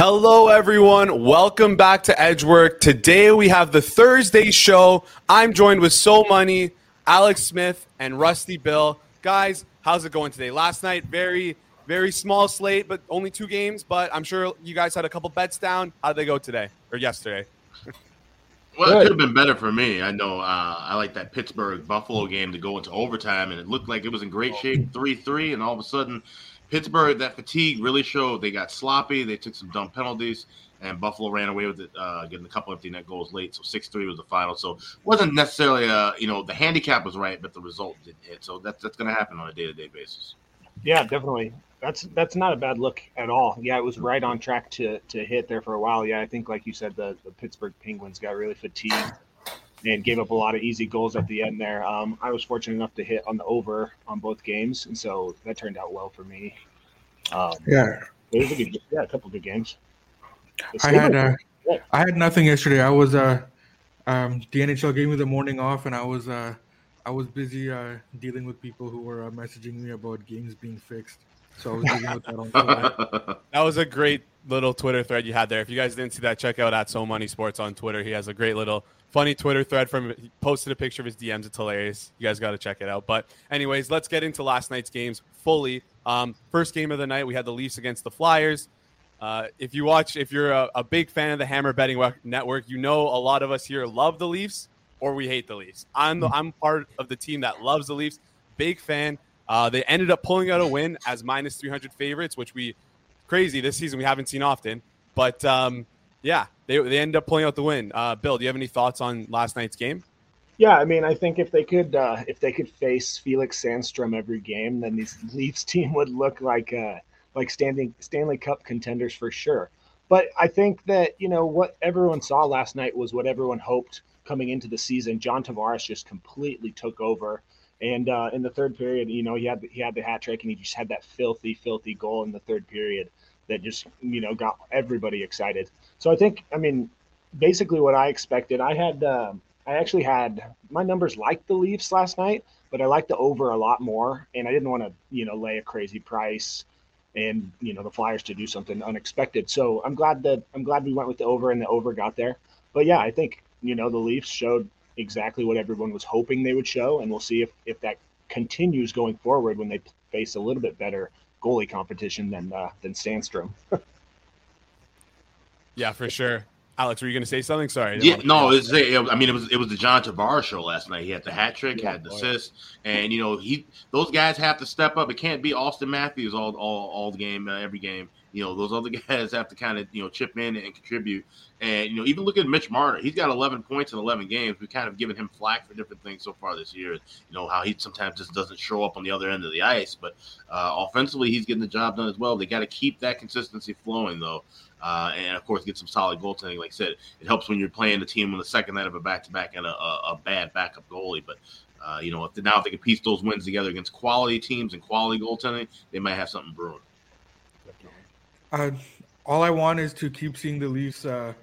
Hello, everyone. Welcome back to Edgework. Today we have the Thursday show. I'm joined with So Money, Alex Smith, and Rusty Bill. Guys, how's it going today? Last night, very, very small slate, but only two games. But I'm sure you guys had a couple bets down. How did they go today or yesterday? Well, it could have been better for me. I know uh, I like that Pittsburgh Buffalo game to go into overtime, and it looked like it was in great shape, three three, and all of a sudden Pittsburgh, that fatigue really showed. They got sloppy. They took some dumb penalties, and Buffalo ran away with it, uh, getting a couple empty net goals late. So six three was the final. So wasn't necessarily a uh, you know the handicap was right, but the result didn't hit. So that's that's going to happen on a day to day basis. Yeah, definitely. That's that's not a bad look at all. Yeah, it was right on track to to hit there for a while. Yeah, I think like you said, the the Pittsburgh Penguins got really fatigued and gave up a lot of easy goals at the end there. Um, I was fortunate enough to hit on the over on both games, and so that turned out well for me. Um, yeah, it was a good, yeah, a couple good games. I had uh, I had nothing yesterday. I was uh, um, the NHL gave me the morning off, and I was uh, I was busy uh, dealing with people who were uh, messaging me about games being fixed. So I was dealing with that on That was a great little Twitter thread you had there. If you guys didn't see that, check out at So Money Sports on Twitter. He has a great little funny Twitter thread from he posted a picture of his DMs. It's hilarious. You guys got to check it out. But anyways, let's get into last night's games fully. Um, first game of the night, we had the Leafs against the Flyers. Uh, if you watch, if you're a, a, big fan of the Hammer Betting Network, you know a lot of us here love the Leafs or we hate the Leafs. I'm the, I'm part of the team that loves the Leafs. Big fan. Uh, they ended up pulling out a win as minus 300 favorites, which we crazy this season we haven't seen often. But um, yeah, they they end up pulling out the win. Uh, Bill, do you have any thoughts on last night's game? Yeah, I mean, I think if they could uh, if they could face Felix Sandstrom every game, then these Leafs team would look like uh, like standing Stanley Cup contenders for sure. But I think that you know what everyone saw last night was what everyone hoped coming into the season. John Tavares just completely took over, and uh, in the third period, you know, he had he had the hat trick, and he just had that filthy, filthy goal in the third period that just you know got everybody excited. So I think, I mean, basically what I expected. I had, uh, I actually had my numbers like the Leafs last night, but I liked the over a lot more, and I didn't want to, you know, lay a crazy price and you know the Flyers to do something unexpected. So I'm glad that I'm glad we went with the over and the over got there. But yeah, I think you know the Leafs showed exactly what everyone was hoping they would show, and we'll see if if that continues going forward when they face a little bit better goalie competition than uh, than Sandstrom. Yeah, for sure. Alex, were you going to say something? Sorry. Yeah, no, it's, I mean, it was it was the John Tavares show last night. He had the hat trick, yeah, had the assist, and you know he those guys have to step up. It can't be Auston Matthews all all all the game, uh, every game. You know, those other guys have to kind of you know chip in and contribute. And you know, even look at Mitch Marner. He's got 11 points in 11 games. We've kind of given him flack for different things so far this year. You know how he sometimes just doesn't show up on the other end of the ice, but uh, offensively he's getting the job done as well. They got to keep that consistency flowing though. Uh, and of course, get some solid goaltending. Like I said, it helps when you're playing the team on the second night of a back to back and a, a, bad backup goalie. But uh, you know, if they, now if they can piece those wins together against quality teams and quality goaltending, they might have something brewing. Uh, all I want is to keep seeing the Leafs uh,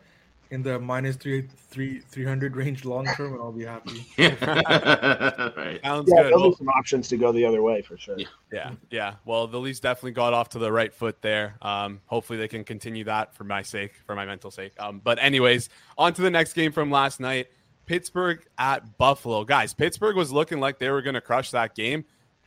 in the minus three three three hundred range long term, and I'll be happy. right. Sounds yeah, good. There'll be some options to go the other way for sure. Yeah. yeah, yeah. Well, the Leafs definitely got off to the right foot there. Um, hopefully, they can continue that for my sake, for my mental sake. Um, but anyways, on to the next game from last night. Pittsburgh at Buffalo. Guys, Pittsburgh was looking like they were going to crush that game.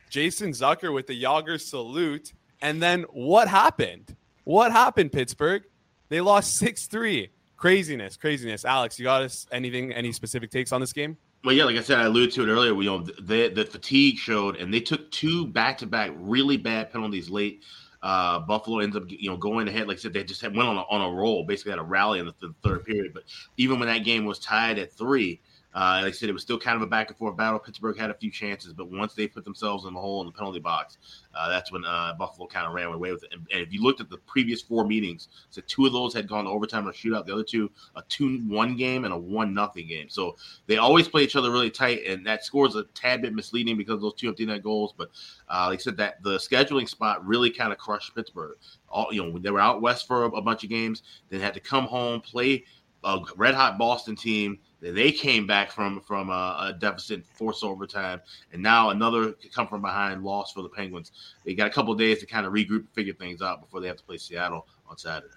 Jason Zucker with the Jagr salute. And then what happened? What happened, Pittsburgh? They lost 6 3. Craziness, craziness. Alex, you got us anything, any specific takes on this game? Well, yeah, like I said, I alluded to it earlier. You know, the the fatigue showed, and they took two back to back really bad penalties late. Uh, Buffalo ends up, you know, going ahead. Like I said, they just had, went on a, on a roll. Basically, had a rally in the, th- third period. But even when that game was tied at three, uh, like I said, it was still kind of a back and forth battle. Pittsburgh had a few chances, but once they put themselves in the hole in the penalty box, uh, that's when uh, Buffalo kind of ran away with it. And, and, if you looked at the previous four meetings, so two of those had gone to overtime or shootout. The other two, a two-one game and a one-nothing game. So they always play each other really tight, and that score is a tad bit misleading because those two empty net goals. But uh, like I said, that the scheduling spot really kind of crushed Pittsburgh. All you know, they were out west for a, a bunch of games, then had to come home play a red hot Boston team they came back from from a, a deficit, force overtime, and now another come from behind loss for the Penguins. They got a couple days to kind of regroup and figure things out before they have to play Seattle on Saturday.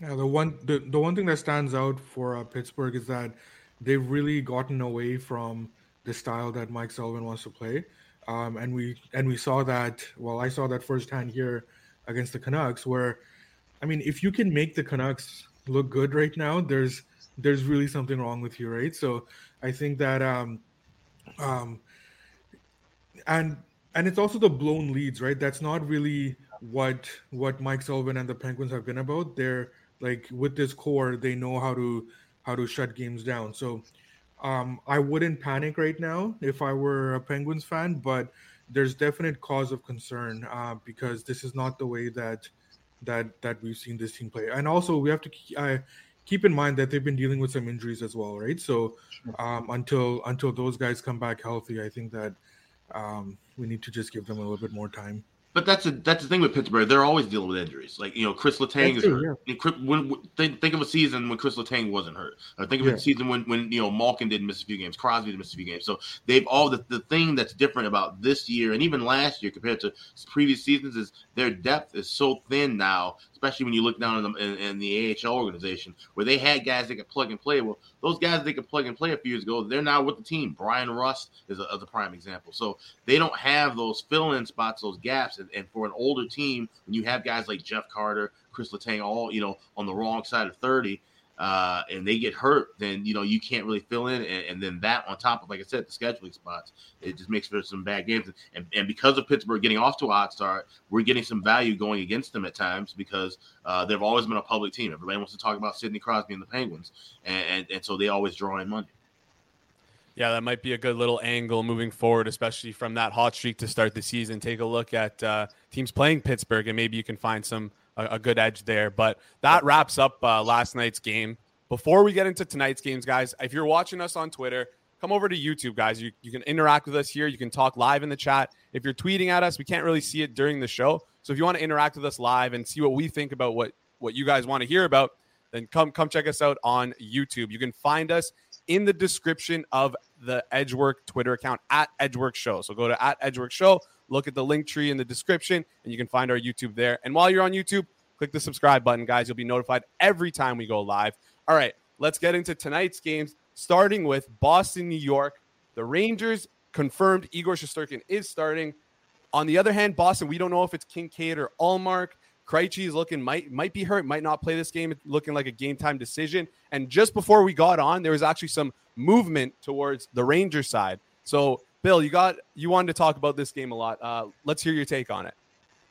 Yeah, the one the, the one thing that stands out for uh, Pittsburgh is that they've really gotten away from the style that Mike Sullivan wants to play, um, and we and we saw that. Well, I saw that firsthand here against the Canucks, where, I mean, if you can make the Canucks look good right now, there's there's really something wrong with you, right? So I think that um, um, and and it's also the blown leads, right? That's not really what what Mike Sullivan and the Penguins have been about. They're like with this core, they know how to how to shut games down. So um, I wouldn't panic right now if I were a Penguins fan, but there's definite cause of concern uh, because this is not the way that that that we've seen this team play. And also, we have to uh, keep in mind that they've been dealing with some injuries as well, right? So um, until until those guys come back healthy, I think that um, we need to just give them a little bit more time. But that's a, that's the thing with Pittsburgh. They're always dealing with injuries. Like you know, Chris Letang is hurt. Yeah. When, when, think, think of a season when Chris Letang wasn't hurt. Or think of yeah. a season when when you know Malkin didn't miss a few games, Crosby didn't miss a few games. So they've all the, the thing that's different about this year and even last year compared to previous seasons is their depth is so thin now, especially when you look down in the, in, in the AHL organization where they had guys that could plug and play. Well, those guys they could plug and play a few years ago, they're now with the team. Bryan Rust is a, a prime example. So they don't have those fill in spots, those gaps. And, and, for an older team, when you have guys like Jeff Carter, Chris Letang, all you know on the wrong side of thirty, uh, and they get hurt, then you know you can't really fill in, and, and, then that on top of, like I said, the scheduling spots, it just makes for some bad games. And, and because of Pittsburgh getting off to a hot start, we're getting some value going against them at times because uh, they've always been a public team. Everybody wants to talk about Sidney Crosby and the Penguins, and, and, and so they always draw in money. Yeah, that might be a good little angle moving forward, especially from that hot streak to start the season. Take a look at uh, teams playing Pittsburgh, and maybe you can find some a, a good edge there. But that wraps up uh, last night's game. Before we get into tonight's games, guys, if you're watching us on Twitter, come over to YouTube, guys. You, you can interact with us here. You can talk live in the chat. If you're tweeting at us, we can't really see it during the show. So if you want to interact with us live and see what we think about what what you guys want to hear about, then come come check us out on YouTube. You can find us in the description of the Edgework Twitter account at Edgework Show. So go to at Edgework Show, look at the link tree in the description, and you can find our YouTube there. And while you're on YouTube, click the subscribe button, guys. You'll be notified every time we go live. All right, let's get into tonight's games, starting with Boston, New York. The Rangers confirmed Igor Shesterkin is starting. On the other hand, Boston, we don't know if it's Kinkaid or Ullmark. Krejci is looking might might be hurt, might not play this game. Looking like a game time decision. And just before we got on, there was actually some movement towards the Ranger side. So, Bill, you got you wanted to talk about this game a lot. Uh, let's hear your take on it.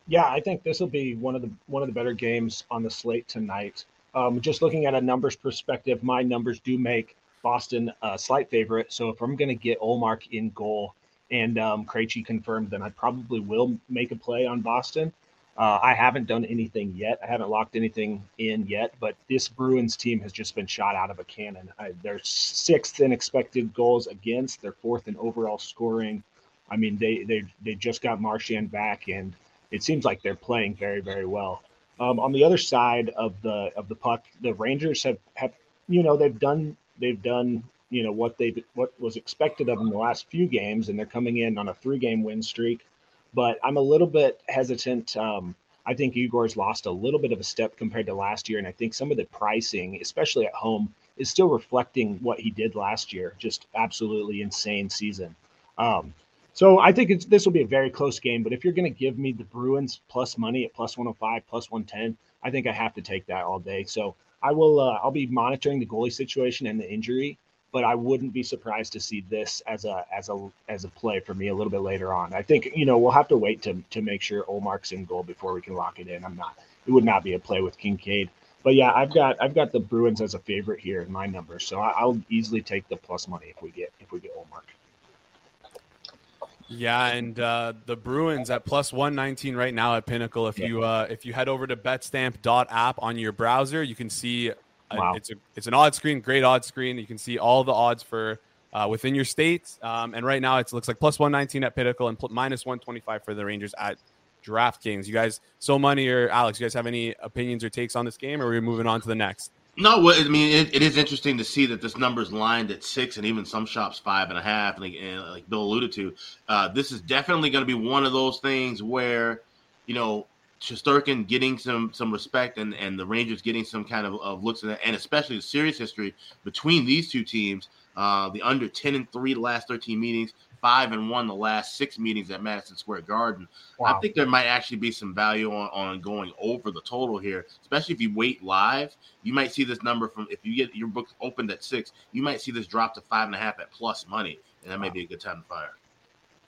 Yeah, I think this will be one of the one of the better games on the slate tonight. Um, just looking at a numbers perspective, my numbers do make Boston a slight favorite. So if I'm going to get Ullmark in goal and um, Krejci confirmed, then I probably will make a play on Boston. Uh, I haven't done anything yet. I haven't locked anything in yet, but this Bruins team has just been shot out of a cannon. I, they're sixth in expected goals against. They're fourth in overall scoring. I mean, they they they just got Marchand back, and it seems like they're playing very very well. Um, on the other side of the of the puck, the Rangers have have you know they've done they've done you know what they what was expected of them the last few games, and they're coming in on a three game win streak but I'm a little bit hesitant. Um, I think Igor's lost a little bit of a step compared to last year, and I think some of the pricing, especially at home, is still reflecting what he did last year. Just absolutely insane season. Um, so I think this will be a very close game. But if you're going to give me the Bruins plus money at plus 105, plus 110, I think I have to take that all day. So I will. Uh, I'll be monitoring the goalie situation and the injury but I wouldn't be surprised to see this as a as a as a play for me a little bit later on. I think you know we'll have to wait to to make sure Ullmark's in goal before we can lock it in. I'm not. It would not be a play with Kinkaid. But yeah, I've got I've got the Bruins as a favorite here in my numbers, so I, will easily take the plus money if we get if we get Ullmark. Yeah, and uh, the Bruins at plus one nineteen right now at Pinnacle. If you uh, if you head over to BetStamp.app on your browser, you can see Wow. It's a it's an odd screen, great odd screen. You can see all the odds for uh, within your state. Um, and right now it looks like plus 119 at Pinnacle and pl- minus 125 for the Rangers at DraftKings. You guys, so money or Alex, you guys have any opinions or takes on this game, or are we moving on to the next? No, well, I mean it, it is interesting to see that this number is lined at six, and even some shops five and a half. And like, and like Bill alluded to, uh, this is definitely going to be one of those things where, you know, Shesterkin getting some some respect and, and the Rangers getting some kind of, of looks at that, and especially the series history between these two teams. Uh, the under 10 and 3 the last 13 meetings, 5 and 1 the last six meetings at Madison Square Garden. Wow. I think there might actually be some value on, on going over the total here, especially if you wait live. You might see this number from if you get your book opened at six, you might see this drop to five and a half at plus money, and that wow. may be a good time to fire.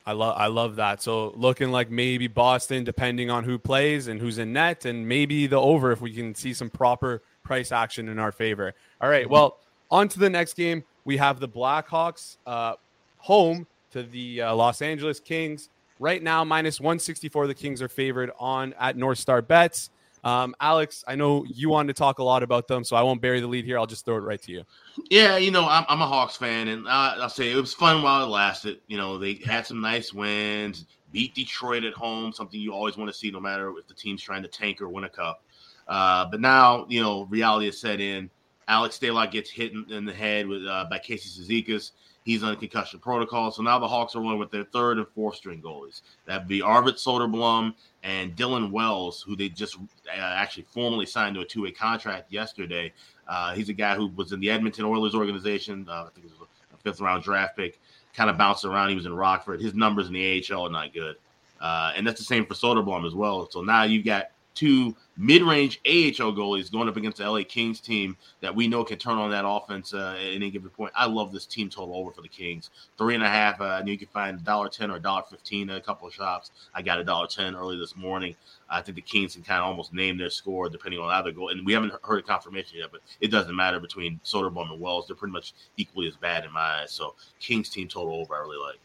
I love I love that. So looking like maybe Boston, depending on who plays and who's in net, and maybe the over if we can see some proper price action in our favor. All right. Well, on to the next game. We have the Blackhawks uh, home to the uh, Los Angeles Kings. Right now, minus 164. The Kings are favored on at North Star Bets. Um, Alex, I know you wanted to talk a lot about them, so I won't bury the lead here. I'll just throw it right to you. Yeah, you know, I'm, I'm a Hawks fan, and uh, I'll say it was fun while it lasted. You know, they had some nice wins, beat Detroit at home, something you always want to see, no matter if the team's trying to tank or win a cup. Uh, but now, you know, reality has set in. Alex Stalock gets hit in, in the head with uh, by Casey Cizikas. He's on concussion protocol. So now the Hawks are rolling with their third and fourth string goalies. That'd be Arvid Soderblom and Dylan Wells, who they just uh, actually formally signed to a two way contract yesterday. Uh, he's a guy who was in the Edmonton Oilers organization. Uh, I think it was a fifth round draft pick. Kind of bounced around. He was in Rockford. His numbers in the AHL are not good. Uh, and that's the same for Soderblom as well. So now you've got two mid-range AHL goalies going up against the LA Kings team that we know can turn on that offense uh, at any given point. I love this team total over for the Kings. Three and a half. Uh, know you can find dollar ten or dollar fifteen at a couple of shops. I got a dollar ten early this morning. I think the Kings can kind of almost name their score depending on how they go. And we haven't heard a confirmation yet, but it doesn't matter between Soderblom and Wells. They're pretty much equally as bad in my eyes. So Kings team total over, I really like.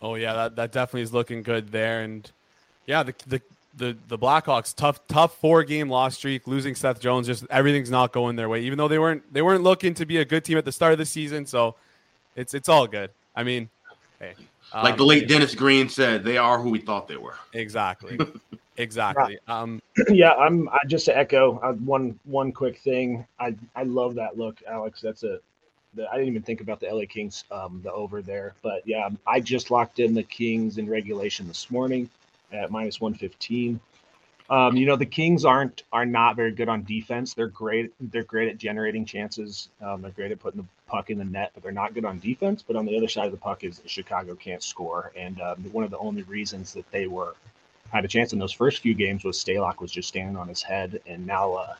Oh yeah, that, that definitely is looking good there. And yeah, the the the the Blackhawks tough tough four game loss streak, losing Seth Jones, just everything's not going their way. Even though they weren't they weren't looking to be a good team at the start of the season, so it's it's all good. I mean, hey, um, like the late Dennis Green said, they are who we thought they were. Exactly, exactly. Um, yeah, I'm. I just to echo uh, one one quick thing. I I love that look, Alex. That's a I didn't even think about the LA Kings, um, the over there. But yeah, I just locked in the Kings in regulation this morning at minus 115. Um, you know the Kings aren't are not very good on defense. They're great. They're great at generating chances. Um, they're great at putting the puck in the net, but they're not good on defense. But on the other side of the puck is Chicago can't score, and uh, one of the only reasons that they were had a chance in those first few games was Stalock was just standing on his head, and now, uh,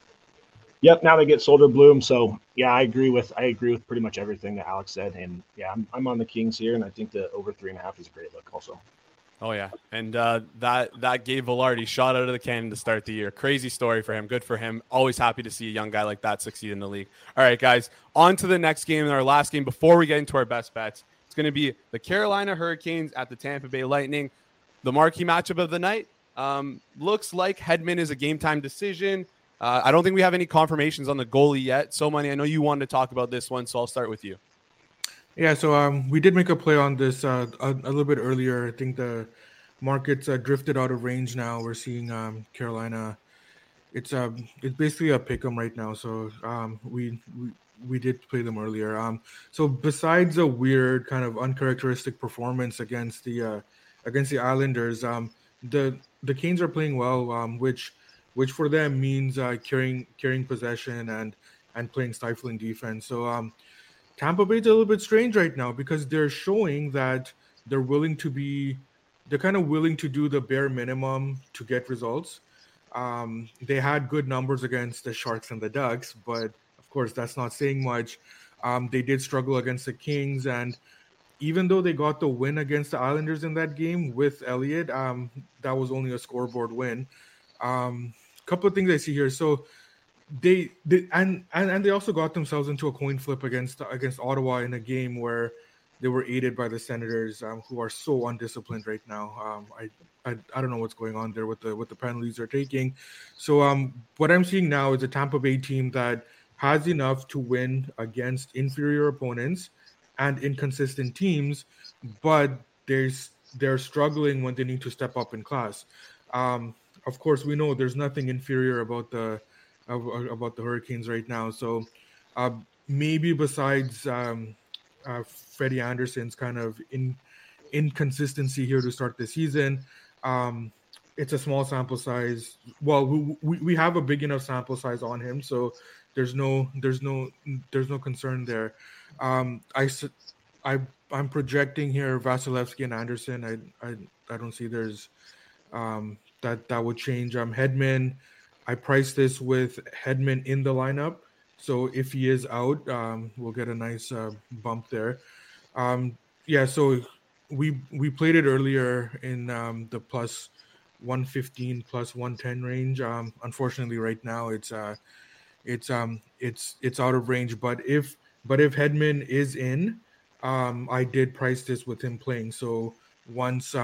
yep, now they get Soderblom. So yeah, I agree with I agree with pretty much everything that Alex said, and yeah, I'm, I'm on the Kings here, and I think the over three and a half is a great look also. Oh yeah, and uh, that that Gabe Vilardi shot out of the cannon to start the year. Crazy story for him. Good for him. Always happy to see a young guy like that succeed in the league. All right, guys, on to the next game and our last game before we get into our best bets. It's going to be the Carolina Hurricanes at the Tampa Bay Lightning. The marquee matchup of the night um, looks like Hedman is a game time decision. Uh, I don't think we have any confirmations on the goalie yet. So, money. I know you wanted to talk about this one, so I'll start with you. Yeah, so um, we did make a play on this uh, a, a, little bit earlier. I think the markets uh, drifted out of range now. We're seeing um, Carolina. It's um, it's basically a pick 'em right now. So um, we, we we did play them earlier. Um, so besides a weird kind of uncharacteristic performance against the uh, against the Islanders, um, the the Canes are playing well, um, which which for them means uh, carrying carrying possession and and playing stifling defense. So um, Tampa Bay's a little bit strange right now because they're showing that they're willing to be, they're kind of willing to do the bare minimum to get results. Um, they had good numbers against the Sharks and the Ducks, but of course that's not saying much. Um, they did struggle against the Kings, and even though they got the win against the Islanders in that game with Elliott, um, that was only a scoreboard win. A um, couple of things I see here. So they, they and, and and they also got themselves into a coin flip against against Ottawa in a game where they were aided by the Senators, um, who are so undisciplined right now. Um, I, I I don't know what's going on there with the with the penalties they're taking. So um, what I'm seeing now is a Tampa Bay team that has enough to win against inferior opponents and inconsistent teams, but there's they're struggling when they need to step up in class. Um, of course, we know there's nothing inferior about the about the Hurricanes right now. So uh, maybe besides um, uh, Freddie Andersen's kind of in inconsistency here to start the season, um, it's a small sample size. Well, we, we have a big enough sample size on him, so there's no there's no there's no concern there. Um, I I I'm projecting here Vasilevskiy and Andersen. I I I don't see there's um, that that would change. I'm um, Hedman, I priced this with Hedman in the lineup, so if he is out, um, we'll get a nice uh, bump there. Um, yeah, so we we played it earlier in um, the plus 115 plus 110 range. Um, unfortunately, right now it's uh, it's um it's it's out of range. But if but if Hedman is in, um, I did price this with him playing. So once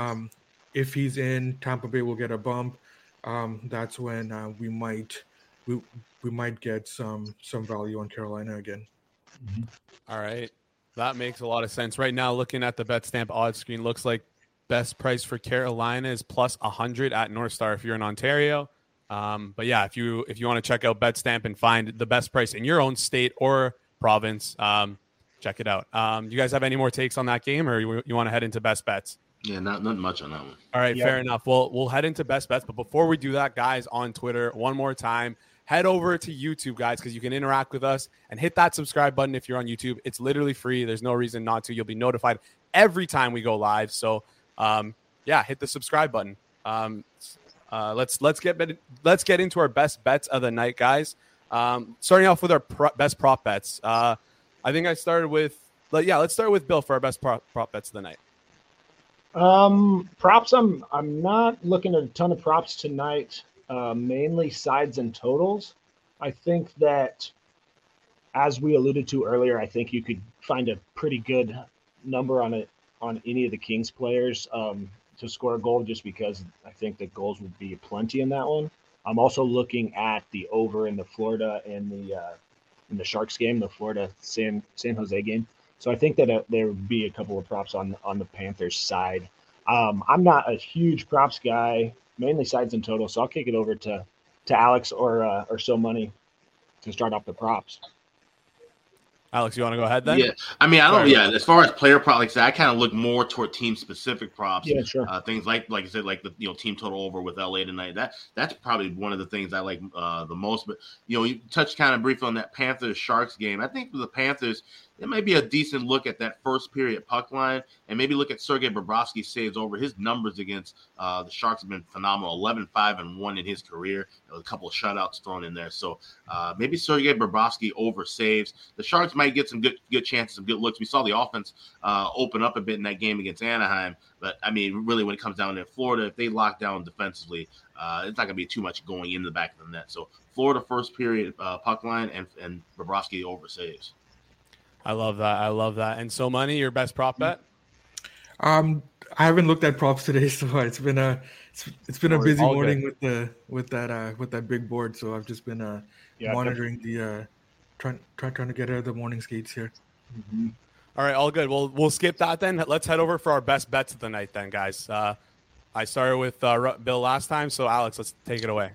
if he's in, Tampa Bay will get a bump. Um, that's when uh, we might we we might get some some value on Carolina again. Mm-hmm. All right, that makes a lot of sense. Right now, looking at the Betstamp odds screen, looks like best price for Carolina is plus hundred at North Star if you're in Ontario. Um, but yeah, if you if you want to check out Betstamp and find the best price in your own state or province, um, check it out. Um, you guys have any more takes on that game, or you, you want to head into best bets? Yeah, not not much on that one. All right, fair enough. Well, we'll head into best bets, but before we do that, guys, on Twitter, one more time, head over to YouTube, guys, because you can interact with us and hit that subscribe button if you're on YouTube. It's literally free. There's no reason not to. You'll be notified every time we go live. So, um, yeah, hit the subscribe button. Um, uh, let's let's get let's get into our best bets of the night, guys. Um, starting off with our pro- best prop bets. Uh, I think I started with, yeah, let's start with Bill for our best prop, prop bets of the night. Um, props. I'm I'm not looking at a ton of props tonight. Uh, mainly sides and totals. I think that, as we alluded to earlier, I think you could find a pretty good number on it on any of the Kings players um, to score a goal, just because I think the goals would be plenty in that one. I'm also looking at the over in the Florida and the uh, in the Sharks game, the Florida San San Jose game. So I think that uh, there would be a couple of props on on the Panthers side. Um, I'm not a huge props guy, mainly sides and total. So I'll kick it over to to Alex or uh, or so money to start off the props. Alex, you want to go ahead then? Yeah, I mean, I don't. Sorry. Yeah, as far as player props, I kind of look more toward team specific props. Yeah, sure. Uh, things like, like I said, like the you know team total over with LA tonight. That that's probably one of the things I like uh, the most. But you know, you touched kind of briefly on that Panthers Sharks game. I think for the Panthers, it might be a decent look at that first period puck line and maybe look at Sergei Bobrovsky saves over his numbers against uh, the Sharks have been phenomenal 11 5 and 1 in his career. a couple of shutouts thrown in there. So uh, maybe Sergei Bobrovsky over saves. The Sharks might get some good good chances, some good looks. We saw the offense uh, open up a bit in that game against Anaheim. But I mean, really, when it comes down to Florida, if they lock down defensively, uh, it's not going to be too much going in the back of the net. So Florida first period uh, puck line and, and Bobrovsky over saves. I love that. I love that. And so money, your best prop bet? Um, I haven't looked at props today, so it's been a it's, it's been a busy All morning good. with the with that uh with that big board. So I've just been uh yeah, monitoring the uh trying try, trying to get out of the morning skates here. Mm-hmm. All right, all good. Well, we'll skip that then. Let's head over for our best bets of the night, then, guys. Uh, I started with uh, Bill last time, so Alex, let's take it away.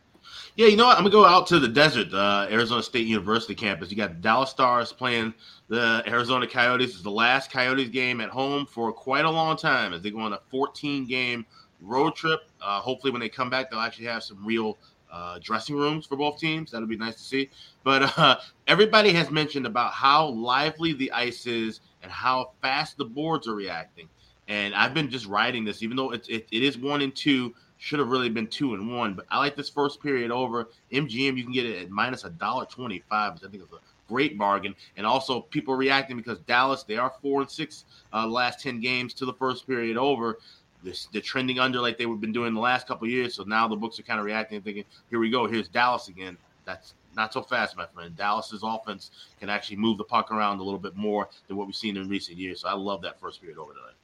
Yeah, you know what? I'm gonna go out to the desert, uh, Arizona State University campus. You got Dallas Stars playing the Arizona Coyotes. It's the last Coyotes game at home for quite a long time as they go on a 14 game road trip. Uh, hopefully, when they come back, they'll actually have some real uh, dressing rooms for both teams. That'll be nice to see. But uh, everybody has mentioned about how lively the ice is and how fast the boards are reacting. And I've been just riding this, even though it, it, it is one and two should have really been two and one. But I like this first period over. MGM, you can get it at minus a dollar twenty five, which I think is a great bargain. And also, people reacting because Dallas they are four and six uh, last ten games to the first period over. They're, they're trending under like they've been doing the last couple years. So now the books are kind of reacting thinking, here we go. Here's Dallas again. That's not so fast, my friend. Dallas's offense can actually move the puck around a little bit more than what we've seen in recent years. So I love that first period over tonight.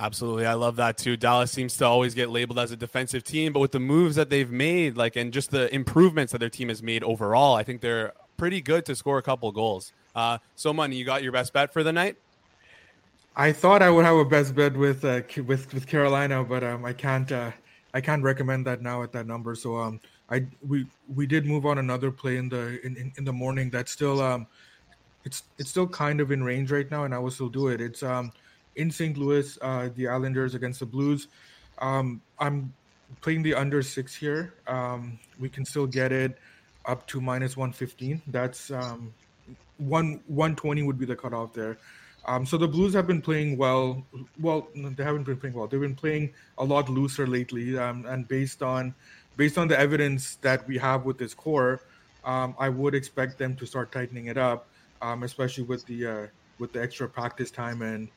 Absolutely. I love that too. Dallas seems to always get labeled as a defensive team, but with the moves that they've made, like, and just the improvements that their team has made overall, I think they're pretty good to score a couple goals. Uh, so, Money, you got your best bet for the night? I thought I would have a best bet with uh, with with Carolina, but um, I can't uh, I can't recommend that now at that number. So um, I we we did move on another play in the in, in, the morning that's still um, it's it's still kind of in range right now, and I will still do it. It's um in St. Louis, uh, the Islanders against the Blues. Um, I'm playing the under six here. Um, we can still get it up to minus 115. That's um, one 120 would be the cutoff there. Um, so the Blues have been playing well. Well, they haven't been playing well. They've been playing a lot looser lately, um, and based on based on the evidence that we have with this core, um, I would expect them to start tightening it up, um, especially with the uh, with the extra practice time and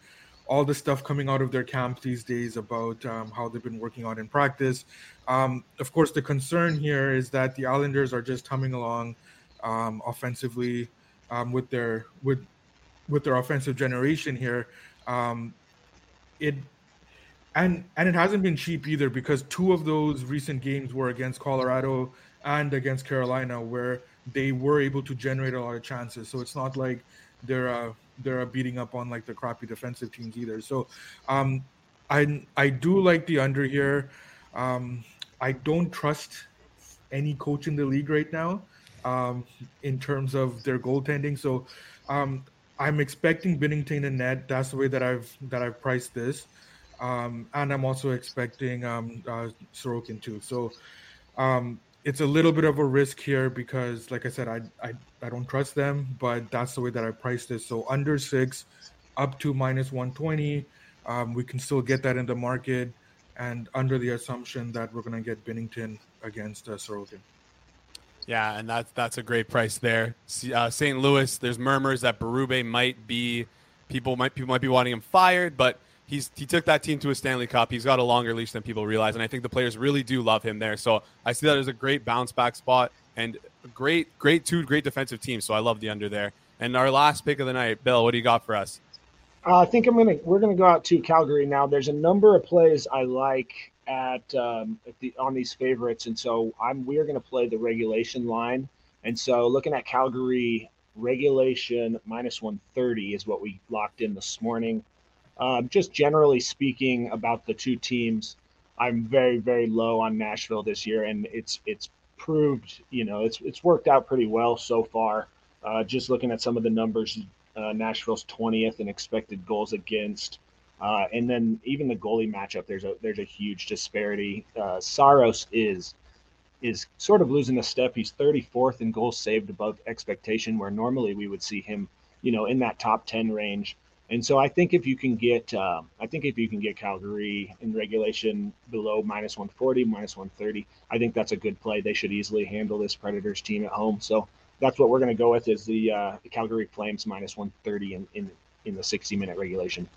all the stuff coming out of their camp these days about um, how they've been working out in practice. Um, of course, the concern here is that the Islanders are just humming along um, offensively um, with their with with their offensive generation here. Um, it and and it hasn't been cheap either because two of those recent games were against Colorado and against Carolina where they were able to generate a lot of chances. So it's not like they're uh, they're beating up on like the crappy defensive teams either. So um, I I do like the under here. Um, I don't trust any coach in the league right now um, in terms of their goaltending. So um, I'm expecting Binnington and net. That's the way that I've that I've priced this, um, and I'm also expecting um, uh, Sorokin too. So um, it's a little bit of a risk here because, like I said, I, I I don't trust them, but that's the way that I priced this. So under six, up to minus 120, um, we can still get that in the market, and under the assumption that we're going to get Binnington against uh, Sorokin. Yeah, and that's that's a great price there. Uh, St. Louis, there's murmurs that Berube might be people might people might be wanting him fired, but he's he took that team to a Stanley Cup. He's got a longer leash than people realize, and I think the players really do love him there. So I see that as a great bounce back spot and a great, great two great defensive teams. So I love the under there. And our last pick of the night, Bill, what do you got for us? Uh, I think I'm gonna we're gonna go out to Calgary now. There's a number of plays I like at, um, at the on these favorites, and so I'm we're gonna play the regulation line. And so looking at Calgary regulation minus 130 is what we locked in this morning. Um, just generally speaking about the two teams, I'm very very low on Nashville this year, and it's it's proved you know it's it's worked out pretty well so far. Uh, just looking at some of the numbers, uh, Nashville's 20th in expected goals against, uh, and then even the goalie matchup. There's a there's a huge disparity. Uh, Saros is is sort of losing a step. He's 34th in goals saved above expectation, where normally we would see him, you know, in that top 10 range. And so I think if you can get, uh, I think if you can get Calgary in regulation below minus 140, minus 130, I think that's a good play. They should easily handle this Predators team at home. So that's what we're going to go with is the, uh, Calgary Flames minus 130 in, in, in the 60 minute regulation.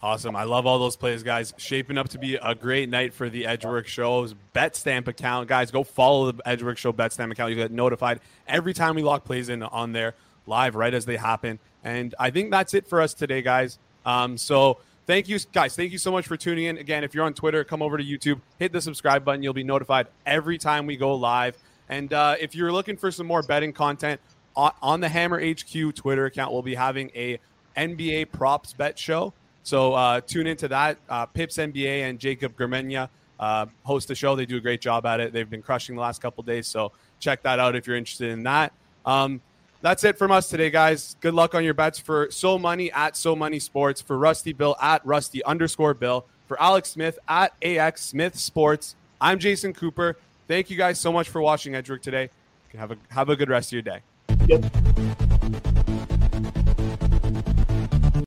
Awesome. I love all those plays, guys. Shaping up to be a great night for the Edgework Show's Bet Stamp account. Guys, go follow the Edgework Show Bet Stamp account. You get notified every time we lock plays in on there live right as they happen. And I think that's it for us today, guys. Um, so thank you, guys. Thank you so much for tuning in. Again, if you're on Twitter, come over to YouTube, hit the subscribe button. You'll be notified every time we go live. And uh, if you're looking for some more betting content on, the Hammer HQ Twitter account, we'll be having a NBA props bet show. So uh, tune into that. Uh, Pips NBA and Jacob Germania uh, host the show. They do a great job at it. They've been crushing the last couple days. So check that out if you're interested in that. Um, that's it from us today, guys. Good luck on your bets for So Money at So Money Sports, for Rusty Bill at Rusty underscore Bill, for Alex Smith at AX Smith Sports. I'm Jason Cooper. Thank you guys so much for watching Edgework today. Have a have a good rest of your day. Yep.